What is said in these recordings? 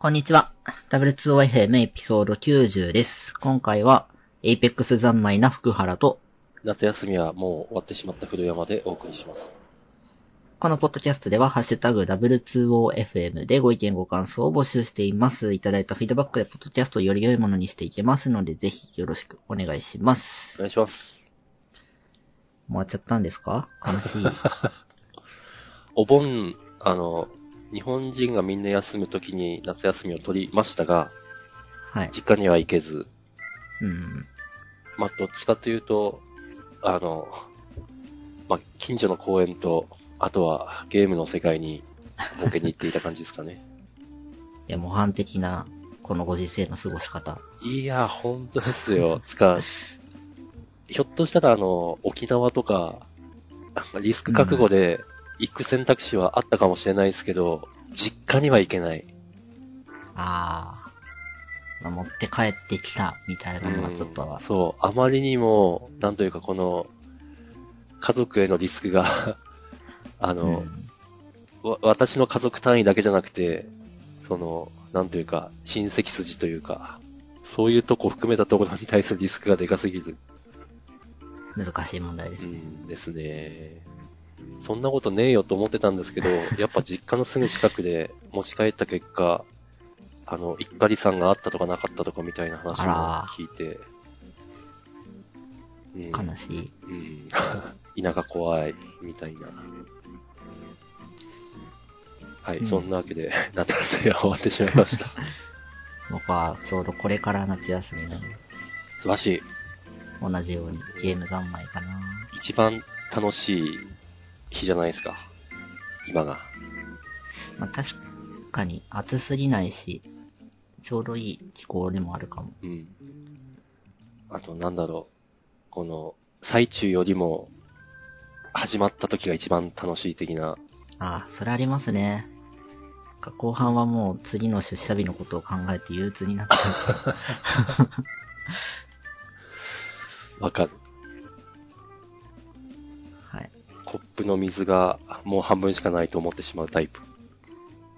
こんにちは。W2OFM エピソード90です。今回は、 Apex 三昧な福原と、夏休みはもう終わってしまった古山でお送りします。このポッドキャストでは、ハッシュタグ W2OFM でご意見ご感想を募集しています。いただいたフィードバックでポッドキャストをより良いものにしていけますので、ぜひよろしくお願いします。お願いします。終わっちゃったんですか？悲しい。お盆、あの、日本人がみんな休むときに夏休みを取りましたが、はい。実家には行けず、うん。まあ、どっちかというと、あの、まあ、近所の公園と、あとはゲームの世界にボケに行っていた感じですかね。いや、模範的な、このご時世の過ごし方。いや、本当ですよ。つか、ひょっとしたらあの、沖縄とか、リスク覚悟で行く選択肢はあったかもしれないですけど、実家には行けない。ああ持って帰ってきた、みたいなのがちょっとはうん、そう、あまりにも、なんというかこの、家族へのリスクが、あの、わ私の家族単位だけじゃなくて、その、なんというか、親戚筋というか、そういうとこ含めたところに対するリスクがでかすぎる。うん難しい問題ですうね。んですね。そんなことねえよと思ってたんですけど、やっぱ実家のすぐ近くで持ち帰った結果、あの、一家離散があったとかなかったとかみたいな話もあら聞いて、うん、悲しい。うん。田舎怖い、みたいな。はい、うんそんなわけで、夏休みは終わってしまいました。僕はちょうどこれから夏休みなので、素晴らしい。同じようにゲーム三昧かな。一番楽しい日じゃないですか。今が。まあ確かに暑すぎないし、ちょうどいい気候でもあるかも。うん。あと、なんだろう。この、最中よりも、始まった時が一番楽しい的な。ああ、それありますね。か後半はもう次の出社日のことを考えて憂鬱になっちゃう。わかる。コップの水がもう半分しかないと思ってしまうタイプ。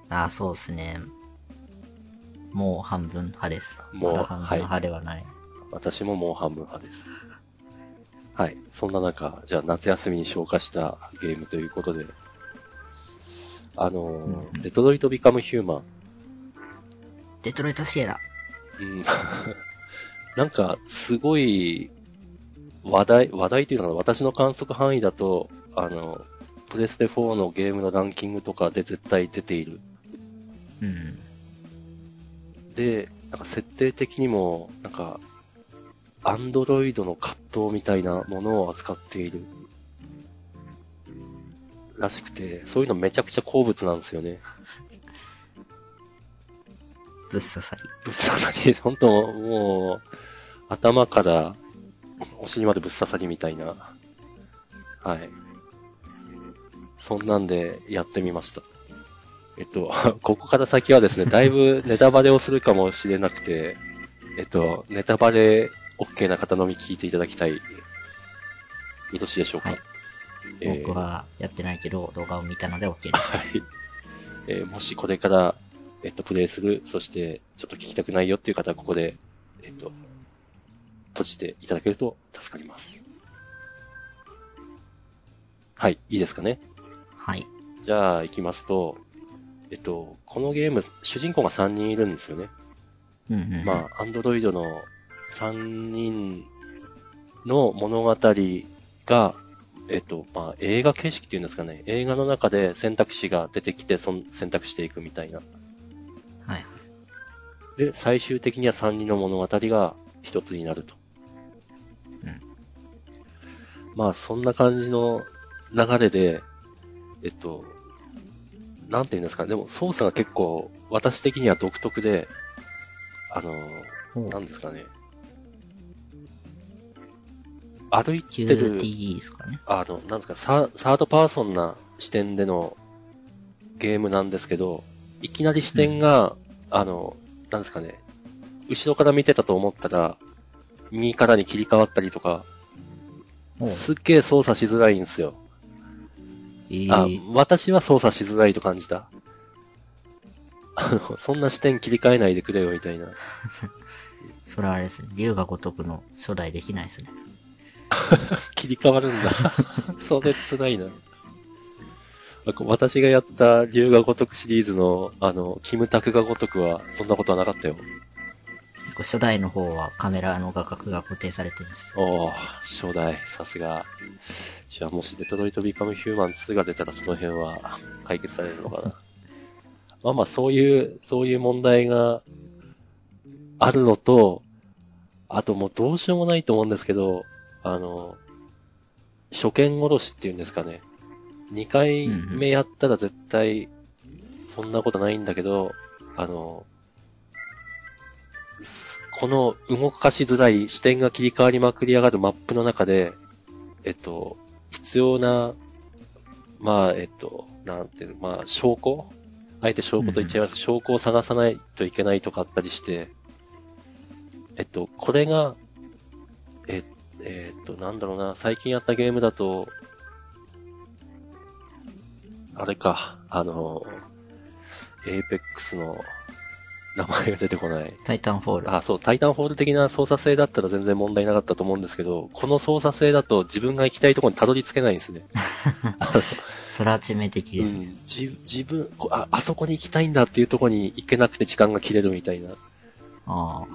ああ、そうですね。もう半分派です。もうまだ半分派ではない。私ももう半分派です。はい。そんな中、じゃあ夏休みに消化したゲームということで、あのーうんデトロイト・ビカム・ヒューマン。デトロイトシエラ。うん、なんか、すごい、話題、話題っていうのかな、私の観測範囲だと、あの、プレステ4のゲームのランキングとかで絶対出ている。うん。で、なんか設定的にも、なんか、アンドロイドの葛藤みたいなものを扱っている。らしくて、そういうのめちゃくちゃ好物なんですよね。ぶっ刺さり。ぶっ刺さり、本当もう、頭からお尻までぶっ刺さりみたいな。はい。そんなんでやってみました。えっと、ここから先はですね、だいぶネタバレをするかもしれなくて、えっと、ネタバレ OK な方のみ聞いていただきたい。よろしいでしょうか？はいえー僕はやってないけど、動画を見たので OK です。はい。えーもしこれから、えっと、プレイする、そして、ちょっと聞きたくないよっていう方は、ここで、えっと、閉じていただけると助かります。はい、いいですかね？はい。じゃあ、行きますと、えっと、このゲーム、主人公が3人いるんですよね。うんうんうん。まあ、アンドロイドの3人の物語が、えっと、まあ、映画形式っていうんですかね。映画の中で選択肢が出てきて、その選択していくみたいな。はい。で、最終的には3人の物語が一つになると。うんまあ、そんな感じの流れで、えっと、なんていうんですかね。でも、操作が結構、私的には独特で、あの、おなんですかね。歩いてる。あの、なんですか、ササードパーソンな視点でのゲームなんですけど、いきなり視点が、あの、なんですかね、後ろから見てたと思ったら、右からに切り替わったりとか、すっげえ操作しづらいんですよ。えあー、私は操作しづらいと感じた。そんな視点切り替えないでくれよみたいな。それはあれですね。竜が如くの初代できないですね。切り替わるんだ。それ辛いな。私がやった竜が如くシリーズの、あの、キムタクが如くは、そんなことはなかったよ。初代の方はカメラの画角が固定されてるんですよ。おー、初代、さすが。じゃあもしデトロイトビカムヒューマン2が出たらその辺は解決されるのかな。まあまあそういう、そういう問題があるのと、あともうどうしようもないと思うんですけど、あの、初見殺しっていうんですかね。2回目やったら絶対そんなことないんだけど、あの、すこの動かしづらい視点が切り替わりまくり上がるマップの中で、えっと、必要な、まあ、えっと、なんていうの、まあ、証拠？あえて証拠と言っちゃいます。証拠を探さないといけないとかあったりして、えっと、これが、え、えっと、なんだろうな、最近やったゲームだと、あれか、あの、エーペックスの名前が出てこない。タイタンフォール。あ、そう、タイタンフォール的な操作性だったら全然問題なかったと思うんですけど、この操作性だと自分が行きたいところにたどり着けないんですね。それは致命的うですね。ん、じ自分こあ、あそこに行きたいんだっていうところに行けなくて時間が切れるみたいな。ああ。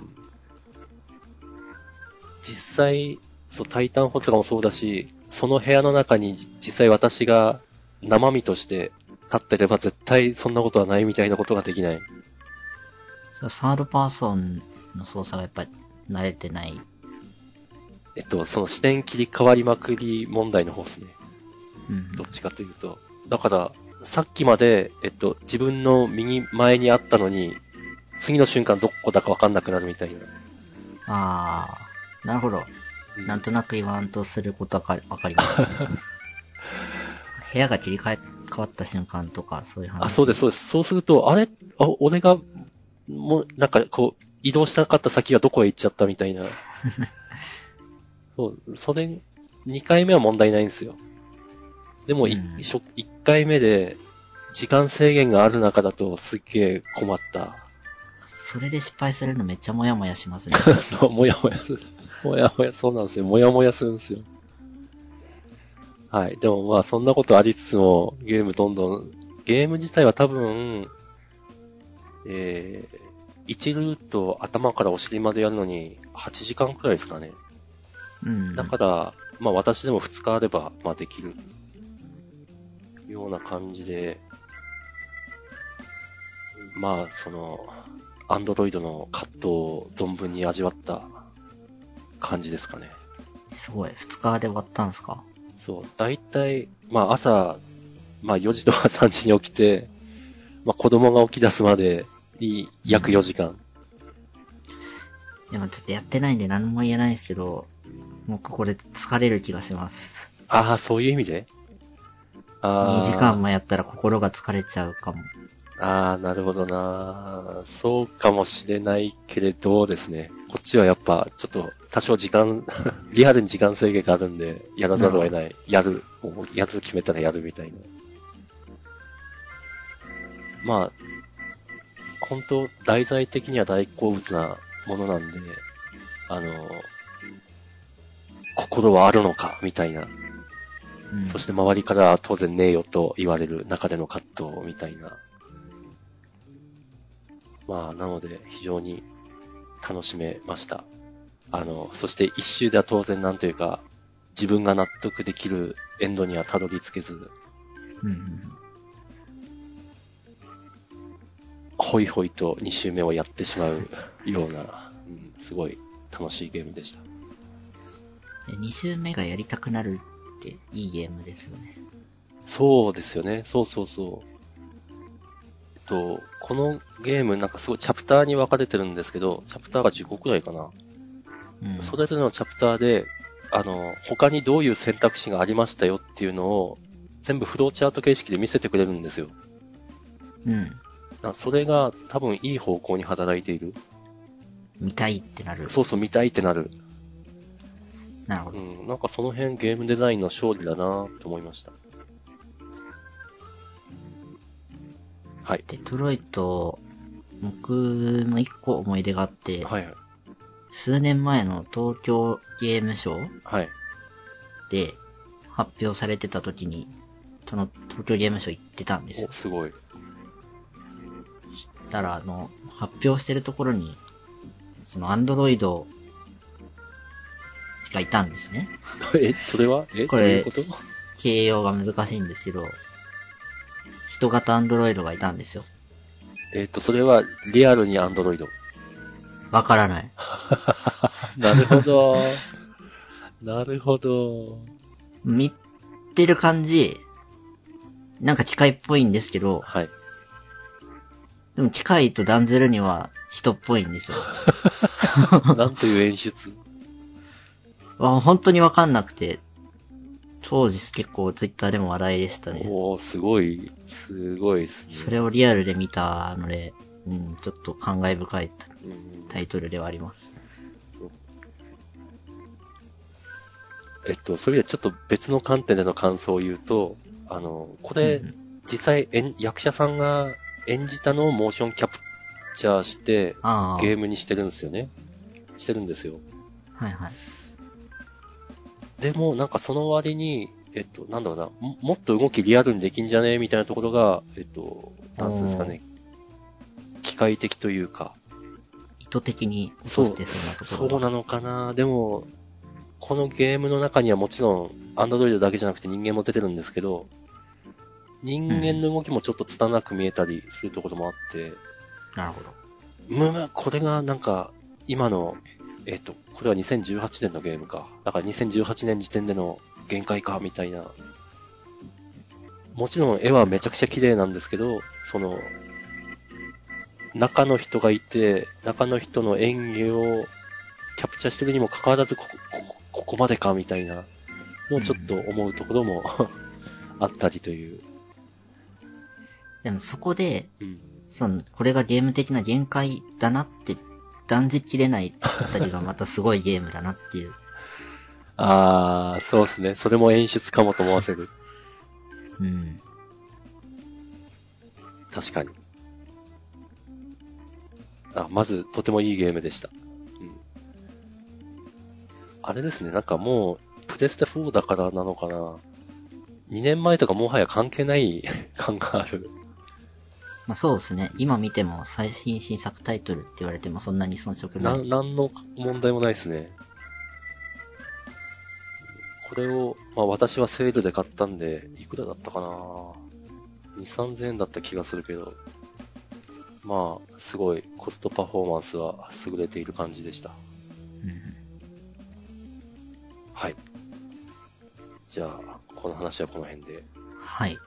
実際、そう、タイタンフォールとかもそうだし、その部屋の中に実際私が生身として立ってれば絶対そんなことはないみたいなことができない。サードパーソンの操作がやっぱり慣れてない。えっと、その視点切り替わりまくり問題の方ですね。うん。どっちかというと。だから、さっきまで、えっと、自分の右前にあったのに、次の瞬間どこだかわかんなくなるみたいな。ああ。なるほど。うんなんとなく言わんとすることはわかわかります。部屋が切り替え、変わった瞬間とか、そういう話。あ、そうです、そうです。そうすると、あれ？あ、俺が、もう、なんか、こう、移動したかった先がどこへ行っちゃったみたいな。そう、それ、2回目は問題ないんですよ。でも、いうんしょ1回目で、時間制限がある中だとすっげえ困った。それで失敗するのめっちゃモヤモヤしますね。そう、もやもやする。もやもや、そうなんですよ。もやもやするんですよ。はい。でもまあ、そんなことありつつも、ゲームどんどん、ゲーム自体は多分、えー、1ルート頭からお尻までやるのに8時間くらいですかね。うん。だから、まあ私でも2日あれば、まあできる。ような感じで、まあ、その、アンドロイドの葛藤を存分に味わった感じですかね。すごい。二日で終わったんですか？そう、だいたい、まあ朝、まあ4時とか3時に起きて、まあ子供が起き出すまでに約4時間。でもちょっとやってないんで何も言えないんですけど、僕これ疲れる気がします。ああ、そういう意味で？あ2時間もやったら心が疲れちゃうかも。ああ、なるほどな。そうかもしれないけれどですね。こっちはやっぱ、ちょっと、多少時間、リアルに時間制限があるんで、やらざるを得ない。やる。やると決めたらやるみたいな。まあ、本当題材的には大好物なものなんで、あの、心はあるのか、みたいな。うん。そして周りからは当然ねえよと言われる中での葛藤みたいな。まあ、なので非常に楽しめました。あの、そして一周では当然なんというか、自分が納得できるエンドにはたどり着けず、うんうんホイホイと2周目をやってしまうような、うん、すごい楽しいゲームでした。うん。2周目がやりたくなるっていいゲームですよね。そうですよね。そうそうそう。と、このゲームなんかすごいチャプターに分かれてるんですけど、チャプターが10個くらいかな。うん。それぞれのチャプターで、あの、他にどういう選択肢がありましたよっていうのを、全部フローチャート形式で見せてくれるんですよ。うん。なそれが多分いい方向に働いている。見たいってなる。そうそう見たいってなる。なるほど。うん、なんかその辺ゲームデザインの勝利だなと思いました。はい。デトロイト僕も一個思い出があって、はいはい。数年前の東京ゲームショウはい。で発表されてた時に、その東京ゲームショウ行ってたんですよお、。すごい。したら、あの、発表してるところに、そのアンドロイドがいたんですね。え、それは？えこれ形容が難しいんですけど、人型アンドロイドがいたんですよ。とえっと、それはリアルにアンドロイド？わからない。なるほど。なるほど。見てる感じ、なんか機械っぽいんですけど、はい。でも機械と断ずるには人っぽいんですよ。なんという演出？わ本当にわかんなくて、当時結構ツイッターでも話題でしたね。おー、すごい、すごいですね。それをリアルで見たので、うん、ちょっと感慨深いうんタイトルではあります。えっと、それではちょっと別の観点での感想を言うと、あの、これ、うん実際演、役者さんが演じたのをモーションキャプチャーして。ゲームにしてるんですよね。してるんですよ。はいはい。でも、なんかその割に、えっと、なんだろうな、ももっと動きリアルにできんじゃねみたいなところが、えっと、なんつうんですかね、機械的というか、意図的に落としてそうなところが。そうなのかなでも、このゲームの中にはもちろん、アンドロイドだけじゃなくて人間も出てるんですけど、人間の動きもちょっと拙く見えたりするところもあって、なるほど。むむ、これがなんか、今の、えっ、と、これは2018年のゲームか。だから2018年時点での限界か、みたいな。もちろん絵はめちゃくちゃ綺麗なんですけど、その、中の人がいて、中の人の演技をキャプチャーしてるにもかかわらずここ、ここここまでか、みたいなのをちょっと思うところも あったりという。でもそこで、うん。その、これがゲーム的な限界だなって断じきれないあたりがまたすごいゲームだなっていう。あー、そうですね。それも演出かもと思わせる。うん。確かに。あ、まず、とてもいいゲームでした。うん。あれですね、なんかもう、プレステ4だからなのかな。2年前とかもはや関係ない 感がある。まあそうですね。今見ても最新新作タイトルって言われてもそんなに遜色なな、い。なんの問題もないですね。これを、まあ私はセールで買ったんで、いくらだったかな ?2、3000円だった気がするけど、まあ、すごいコストパフォーマンスは優れている感じでした。うんはい。じゃあ、この話はこの辺で。はい。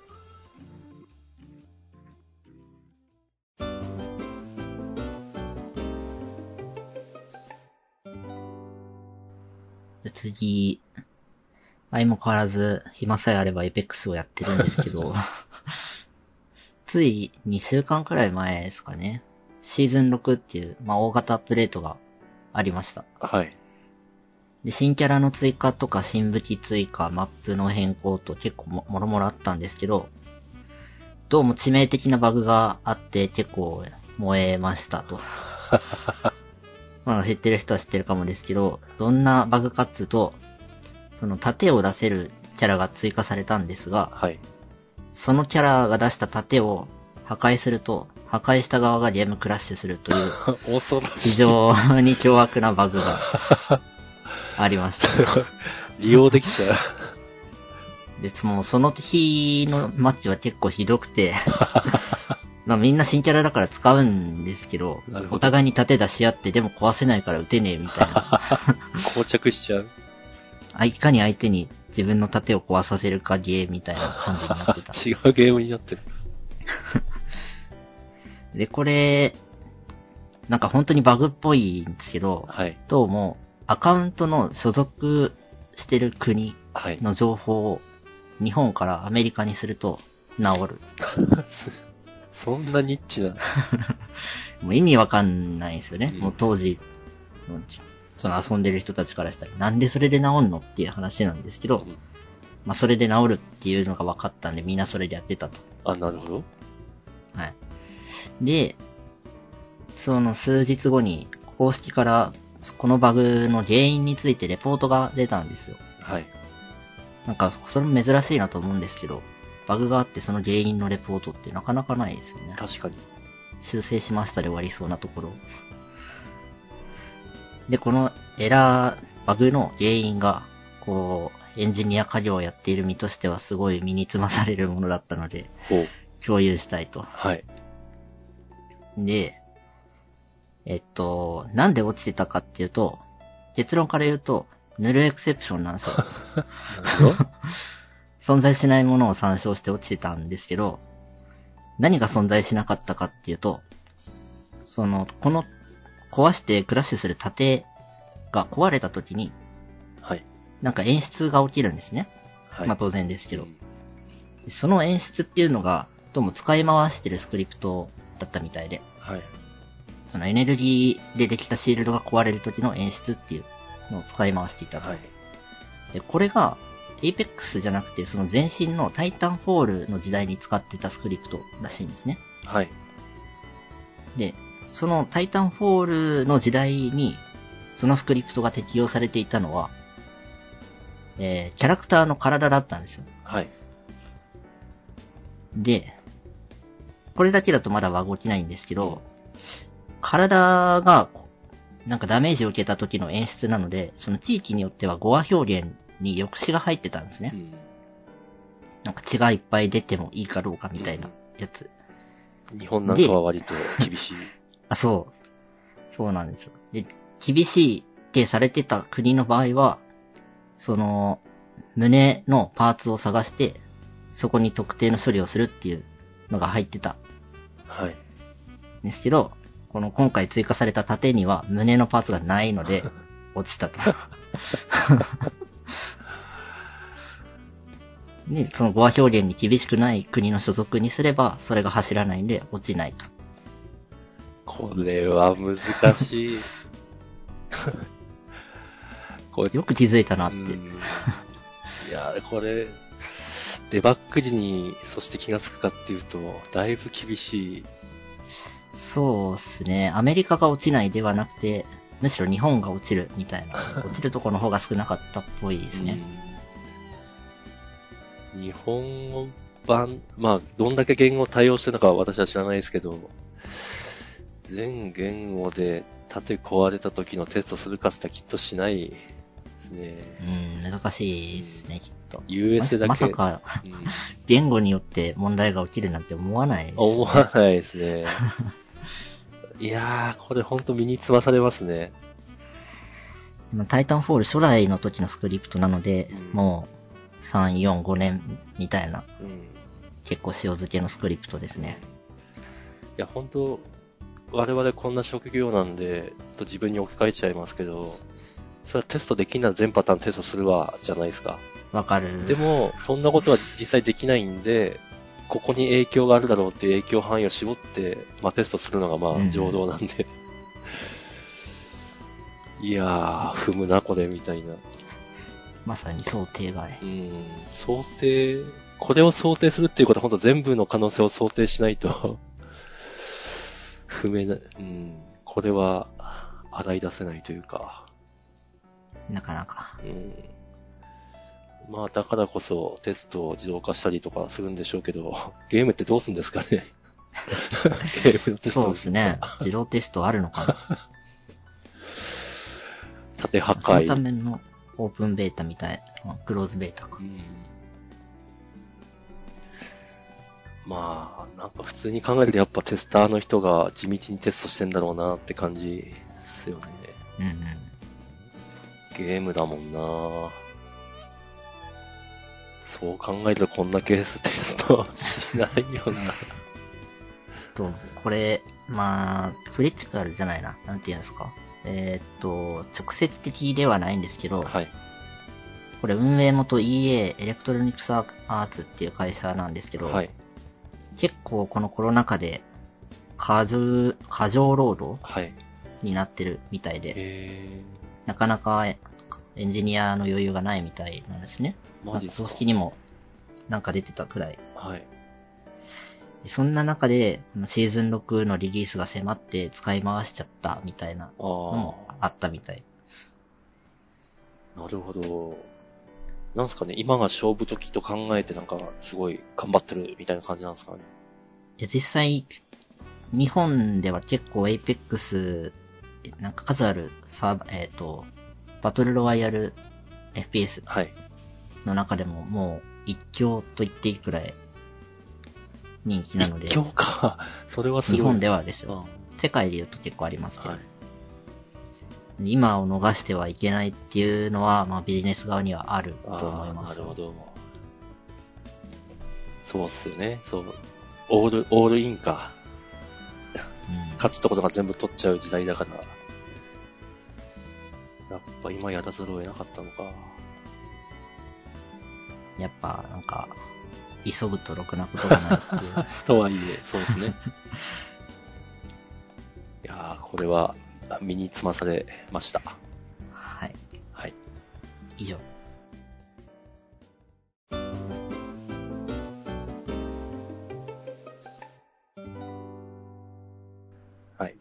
で次、相も変わらず暇さえあればエペックスをやってるんですけど、つい2週間くらい前ですかね。シーズン6っていう、まあ、大型アップデートがありました。はい。で、新キャラの追加とか新武器追加、マップの変更と結構ももろもろあったんですけど、どうも致命的なバグがあって結構燃えましたと。まあ知ってる人は知ってるかもですけど、どんなバグかっつうと、その盾を出せるキャラが追加されたんですが、はい。そのキャラが出した盾を破壊すると、破壊した側がゲームクラッシュするという、恐ろし非常に凶悪なバグが ありました。い。利用できちゃう。で、もうその日のマッチは結構ひどくて、まあみんな新キャラだから使うんですけどなる、ほどお互いに盾出し合ってでも壊せないから撃てねえみたいな。膠着しちゃう。あいかに相手に自分の盾を壊させるかゲーみたいな感じになってた。違うゲームになってる。で、これ、なんか本当にバグっぽいんですけど、はい。どうもアカウントの所属してる国はい。の情報を日本からアメリカにすると治る。そんなニッチな。もう意味わかんないんですよね。うんもう当時、その遊んでる人たちからしたら、なんでそれで治んのっていう話なんですけど、うんまあそれで治るっていうのが分かったんで、みんなそれでやってたと。あ、なるほど。はい。で、その数日後に公式からこのバグの原因についてレポートが出たんですよ。はい。なんか、それも珍しいなと思うんですけど、バグがあってその原因のレポートってなかなかないですよね。確かに。修正しましたで終わりそうなところ。で、このエラー、バグの原因が、こう、エンジニア作業をやっている身としてはすごい身につまされるものだったので。共有したいと。はい。で、えっと、なんで落ちてたかっていうと、結論から言うと、ヌルエクセプションなんですよ。なるほど。存在しないものを参照して落ちてたんですけど、何が存在しなかったかっていうと、その、この、壊してクラッシュする盾が壊れた時に、はい。なんか演出が起きるんですね。はい。まあ当然ですけどう。んその演出っていうのが、どうも使い回してるスクリプトだったみたいで、はい。そのエネルギーでできたシールドが壊れる時の演出っていうのを使い回していたと。はい。で、これが、Apex じゃなくて、その前身のタイタンフォールの時代に使ってたスクリプトらしいんですね。はい。で、そのタイタンフォールの時代に、そのスクリプトが適用されていたのは、えー、キャラクターの体だったんですよ。はい。で、これだけだとまだバグ起きないんですけど、体が、なんかダメージを受けた時の演出なので、その地域によっては語話表現に抑止が入ってたんですねう。ん。なんか血がいっぱい出てもいいかどうかみたいなやつ。日本なんかは割と厳しい。あ、そう。そうなんですよ。で、厳しいってされてた国の場合は、その、胸のパーツを探して、そこに特定の処理をするっていうのが入ってたはい。んですけど、この今回追加された盾には胸のパーツがないので、落ちたと。で、その語話表現に厳しくない国の所属にすれば、それが走らないんで落ちないと。これは難しい。これ、よく気づいたなって。うんいや、これ、デバッグ時に、そして気がつくかっていうと、だいぶ厳しい。そうですね。アメリカが落ちないではなくて、むしろ日本が落ちるみたいな。落ちるところの方が少なかったっぽいですね。うん日本版、まあ、どんだけ言語対応してるのかは私は知らないですけど、全言語で縦壊れた時のテストするかつったらきっとしないですね。うん、難しいですね、きっと。US だけ。まさか、うん 言語によって問題が起きるなんて思わないです、ね。思わないですね。いやー、これほんと身につまされますね。まあタイタンフォール初代の時のスクリプトなので、うんもう、3、4、5年みたいな、うん。結構塩漬けのスクリプトですね。いや、本当我々こんな職業なんで、と自分に置き換えちゃいますけど、それはテストできんなら全パターンテストするわ、じゃないですか。わかる。でも、そんなことは実際できないんで、ここに影響があるだろうっていう影響範囲を絞って、まあテストするのがまうんあ常道なんで。いやー、踏むな、これ、みたいな。まさに想定外。うん、想定、これを想定するっていうことは本当全部の可能性を想定しないと、踏めな、うん、これは洗い出せないというか、なかなか。うん。まあだからこそテストを自動化したりとかするんでしょうけど、ゲームってどうすんですかね？ゲームのテスト。そうですね。自動テストあるのかな。縦破その壊。ためのオープンベータみたい。あクローズベータかう。んまあ、なんか普通に考えるとやっぱテスターの人が地道にテストしてんだろうなって感じですよね。うんうん。ゲームだもんなそう考えるとこんなケーステストしないよな。と、これ、まあ、クリティカルじゃないな。なんて言うんですか。えーっと、直接的ではないんですけど、はい。これ運営元 EA エレクトロニクスアーツっていう会社なんですけど、はい。結構このコロナ禍で過剰、過剰労働はい。になってるみたいで、えなかなかエンジニアの余裕がないみたいなんですね。ー、マジっすか？公式にもなんか出てたくらい。はい。そんな中で、シーズン6のリリースが迫って使い回しちゃったみたいなのもあったみたい。なるほど。なんすかね、今が勝負時と考えてなんか、すごい頑張ってるみたいな感じなんですかね？いや、実際、日本では結構 Apex、なんか数あるサーバー、えっ、と、バトルロワイヤル FPS はい。の中でももう一強と言っていいくらい人気なので、今日か。それはすごい。日本ではですうんよ。世界で言うと結構ありますけど、はい。今を逃してはいけないっていうのは、まあビジネス側にはあると思います。なるほど。そうっすよね。そう。オール、オールインか。うん勝つところが全部取っちゃう時代だから。やっぱ今やらざるを得なかったのか。やっぱ、なんか、急ぐとろくなことがないっていう。とはいえ、そうですね。いやー、これは身につまされました。はい。はい。以上。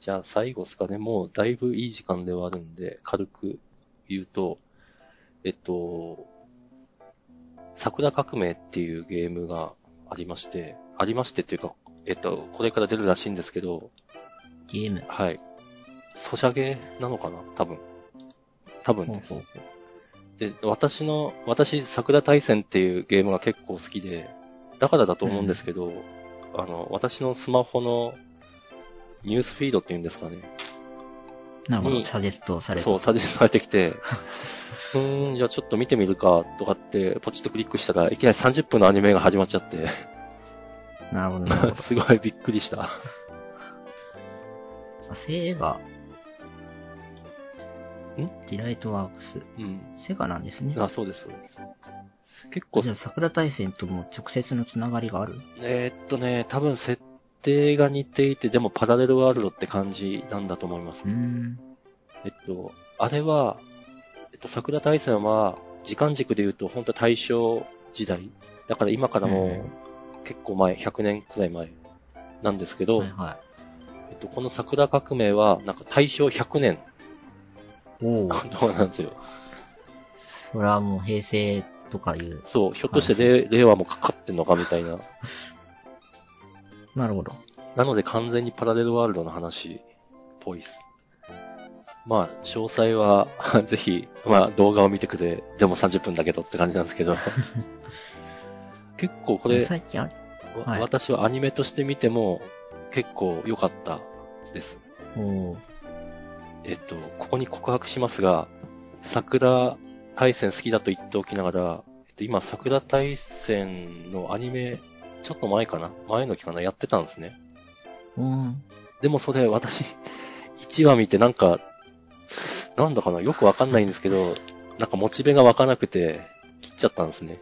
じゃあ最後ですかね。もうだいぶいい時間ではあるんで、軽く言うと、えっと、桜革命っていうゲームがありまして、ありましてっていうか、えっと、これから出るらしいんですけど、ゲーム？はい。ソシャゲなのかな？多分。多分です。ほうほうで、私の、私、桜大戦っていうゲームが結構好きで、だからだと思うんですけど、あの、私のスマホのニュースフィードっていうんですかね。なるほど、にサジェストされた。そう、サジェストされてきて、うーん、じゃあちょっと見てみるか、とかって、ポチッとクリックしたらいきなり30分のアニメが始まっちゃって、なるほど、なるほど。すごいびっくりした。あセガ。ん？ディライトワークス。うん。セガなんですね。あ、そうです、そうです。結構じゃあ、桜大戦とも直接のつながりがある？えーっとね、多分設定が似ていて、でもパラレルワールドって感じなんだと思います。えっと、あれは、えっと、桜大戦は、時間軸で言うと、本当大正時代。だから今からもう結構前、100年くらい前なんですけど、はいはえっと、この桜革命は、なんか大正100年い。おお。なんですよ。それはもう平成とかいう。そう、ひょっとして令令和もかかってんのかみたいな。なるほど。なので完全にパラレルワールドの話っぽいっす。まあ、詳細は、ぜひ、まあ、動画を見てくれ。でも30分だけどって感じなんですけど。結構これ、最近あるわはい私はアニメとして見ても、結構良かったです。えっと、ここに告白しますが、桜大戦好きだと言っておきながら、えっと、今、桜大戦のアニメ、ちょっと前かな？前の期かな？やってたんですね。うん。でもそれ、私、1話見てなんか、なんだかな？よくわかんないんですけど、なんかモチベが湧かなくて、切っちゃったんですね。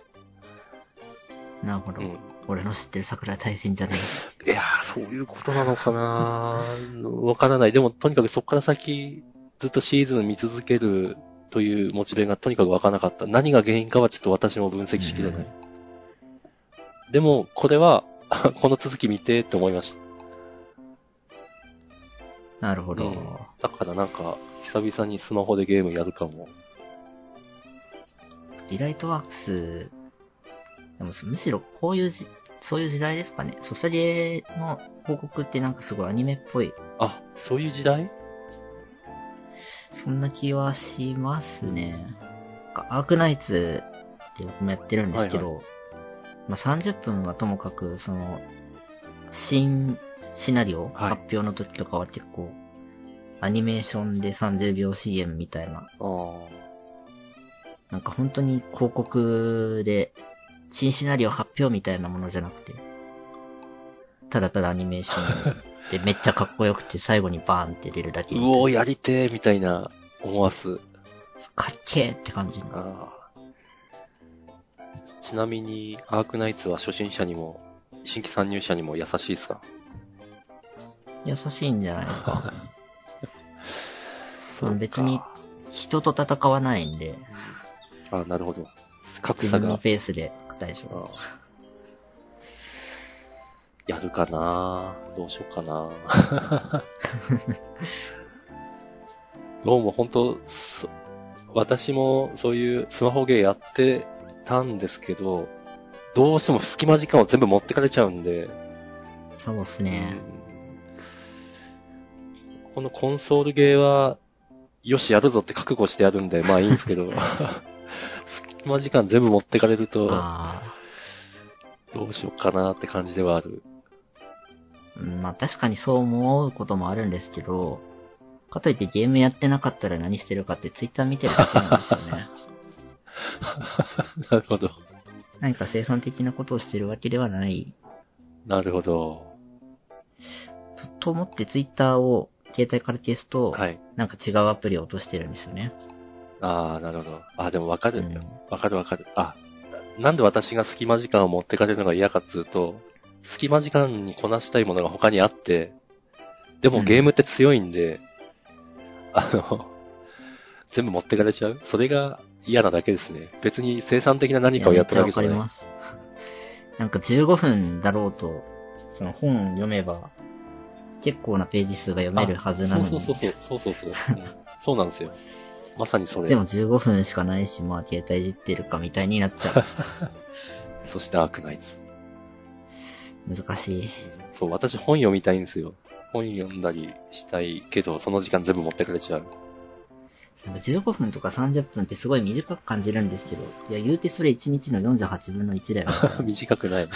なるほど。うん。俺の知ってる桜大戦じゃない。いやー、そういうことなのかな？わからない。でも、とにかくそこから先、ずっとシーズン見続けるというモチベがとにかく湧かなかった。何が原因かはちょっと私も分析しきれない。でも、これは、この続き見てって思いました。なるほど。うんだからなんか、久々にスマホでゲームやるかも。ディライトワークス、でもむしろこういうじ、そういう時代ですかね。ソシャゲの広告ってなんかすごいアニメっぽい。あ、そういう時代？そんな気はしますね。アークナイツって僕もやってるんですけど、まあ30分はともかく、その、新シナリオ、はい発表の時とかは結構、アニメーションで30秒 CM みたいな。なんか本当に広告で、新シナリオ発表みたいなものじゃなくて、ただただアニメーションで めっちゃかっこよくて最後にバーンって出るだけうみたいなおー、やりてー、みたいな、思わす。かっけーって感じの。ああ。ちなみに、アークナイツは初心者にも、新規参入者にも優しいですか？優しいんじゃないですか。そうか別に人と戦わないんで、あなるほど。格差が。ペースで大丈夫。あやるかな？どうしようかな？どうも本当、そ私もそういうスマホゲーやってたんですけど、どうしても隙間時間を全部持ってかれちゃうんで、そうっすね。このコンソールゲーは、よし、やるぞって覚悟してやるんで、まあいいんですけど、隙間時間全部持ってかれると、あどうしようかなって感じではある。まあ確かにそう思うこともあるんですけど、かといってゲームやってなかったら何してるかってツイッター見てるだけなんですよね。なるほど。何か生産的なことをしてるわけではない。なるほど。とと思ってツイッターを携帯から消すと、はい。なんか違うアプリを落としてるんですよね。ああ、なるほど。あ、でもわかるうん。わ、かるわかる。あ、なんで私が隙間時間を持ってかれるのが嫌かっつうと、隙間時間にこなしたいものが他にあって、でもうんゲームって強いんで、あの、全部持ってかれちゃう？それが嫌なだけですね。別に生産的な何かをやってるわけじゃない。いわかります。なんか15分だろうと、その本読めば、結構なページ数が読めるはずなのに。そうそうそうそう、そうそうそう、うんそうなんですよ。まさにそれ。でも15分しかないし、まあ携帯いじってるかみたいになっちゃ そしてアークナイツ。う。難しい。そう、私本読みたいんですよ。本読んだりしたいけど、その時間全部持ってかれちゃう。なんか15分とか30分ってすごい短く感じるんですけど、いや言うてそれ1日の48分の1だよ。短くない。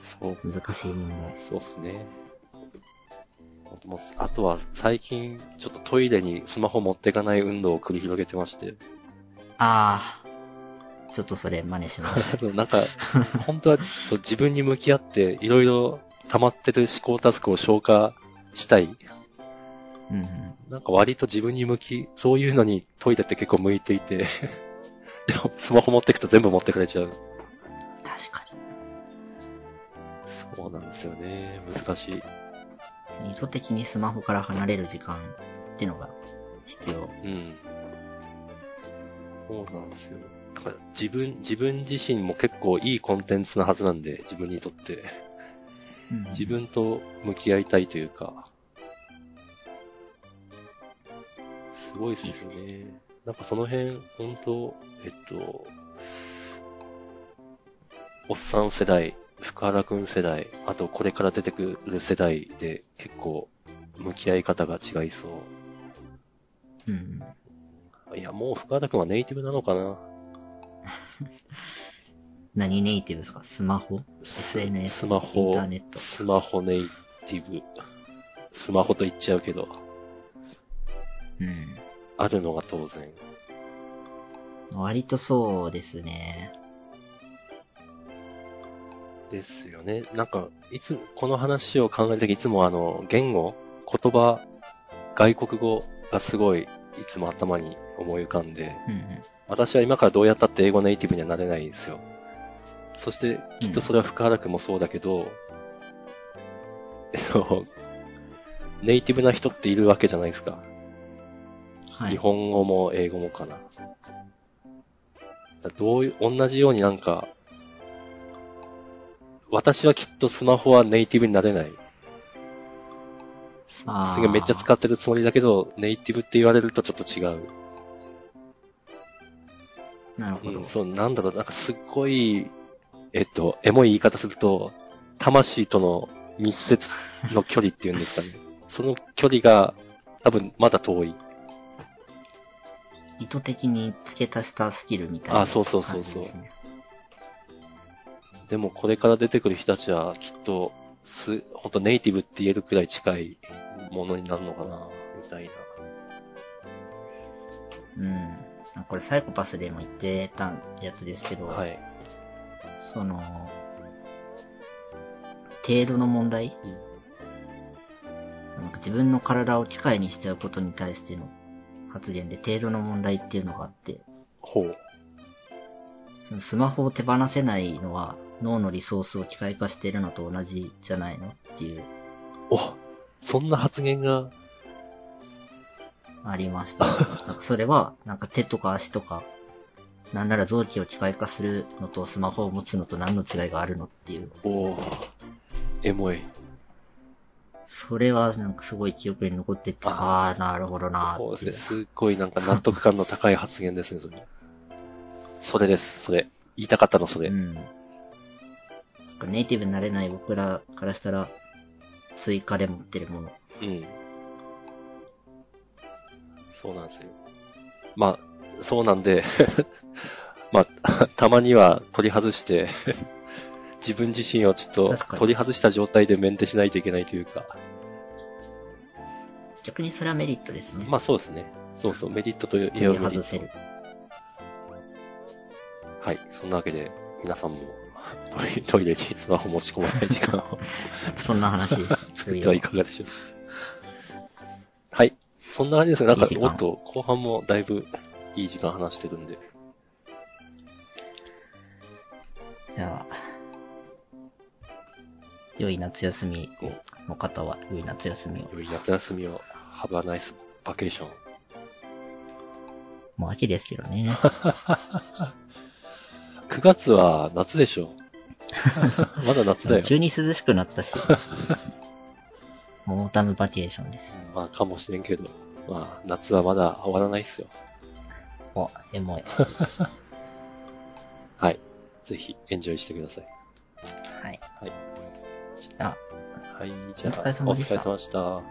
そう、難しい問題。そうっすね。あとは最近、ちょっとトイレにスマホ持ってかない運動を繰り広げてまして。あー。ちょっとそれ真似します。なんか、本当はそう自分に向き合って、いろいろ溜まってる思考タスクを消化したい。うんうん。なんか割と自分に向き、そういうのにトイレって結構向いていて、でもスマホ持ってくと全部持ってくれちゃう。確かそうなんですよね。難しい。に。意図的にスマホから離れる時間ってのが必要。うん。そうなんですよ。だから自分、自分自身も結構いいコンテンツなはずなんで、自分にとって。うん自分と向き合いたいというか。すごいっすよね。なんかその辺、本当えっと、おっさん世代、福原くん世代、あとこれから出てくる世代で結構向き合い方が違いそう。うんうん。いや、もう福原くんはネイティブなのかな 何ネイティブですか？スマホ ?SNS? スマホインターネット？スマホネイティブ。スマホと言っちゃうけど、うん。あるのが当然。割とそうですね。ですよね。なんか、いつ、この話を考えるとき、いつもあの、言語、言葉、外国語がすごい、いつも頭に思い浮かんで、うんうん。私は今からどうやったって英語ネイティブにはなれないんですよ。そして、きっとそれは福原くんもそうだけど、えっとネイティブな人っているわけじゃないですか。はい。日本語も英語もかな。だどういう、同じようになんか、私はきっとスマホはネイティブになれない。すげえめっちゃ使ってるつもりだけど、ネイティブって言われるとちょっと違う。なるほど。うん、そう、なんだろう、なんかすっごい、えっと、エモい言い方すると、魂との密接の距離っていうんですかね。その距離が、多分まだ遠い。意図的に付け足したスキルみたいなあそうそうそうそうでもこれから出てくる人たちはきっと、す、ほんとネイティブって言えるくらい近いものになるのかな、みたいな。うん。これサイコパスでも言ってたやつですけど、はい。その、程度の問題、なんか自分の体を機械にしちゃうことに対しての発言で程度の問題っていうのがあって、ほう。そのスマホを手放せないのは脳のリソースを機械化しているのと同じじゃないのっていう、おそんな発言が、ありました。それは、なんか手とか足とか、なんなら臓器を機械化するのとスマホを持つのと何の違いがあるのっていう。おー。エモい。それはなんかすごい記憶に残ってて、ああー、なるほどな。そうですね。すっごいなんか納得感の高い発言ですね、それ。それです、それ。言いたかったの、それ。うん。ネイティブになれない僕らからしたら、追加で持ってるもの。うん。そうなんですよ。まあ、そうなんで、まあ、たまには取り外して、自分自身をちょっと取り外した状態でメンテしないといけないというか、逆にそれはメリットですね。まあそうですね。そうそう、メリットといえ取ばメリットり外せる。。はい。そんなわけで、皆さんも トイレにスマホ持ち込まない時間をそんな話です。作ってはいかがでしょう。はい。そんな感じですね。なんかもっと後半もだいぶいい時間話してるんで。じゃあ、良い夏休みの方は、良い夏休みを。良い夏休みを、Have a nice vacation. もう秋ですけどね。9月は夏でしょ。まだ夏だよ。急に涼しくなったし。もう autumn vacation です。まあ、かもしれんけど。まあ、夏はまだ終わらないっすよ。こ、エモい。はい。ぜひ、エンジョイしてください。はい。はい。じゃあ、はい、じゃあ、お疲れ様でした。お疲れ様でした。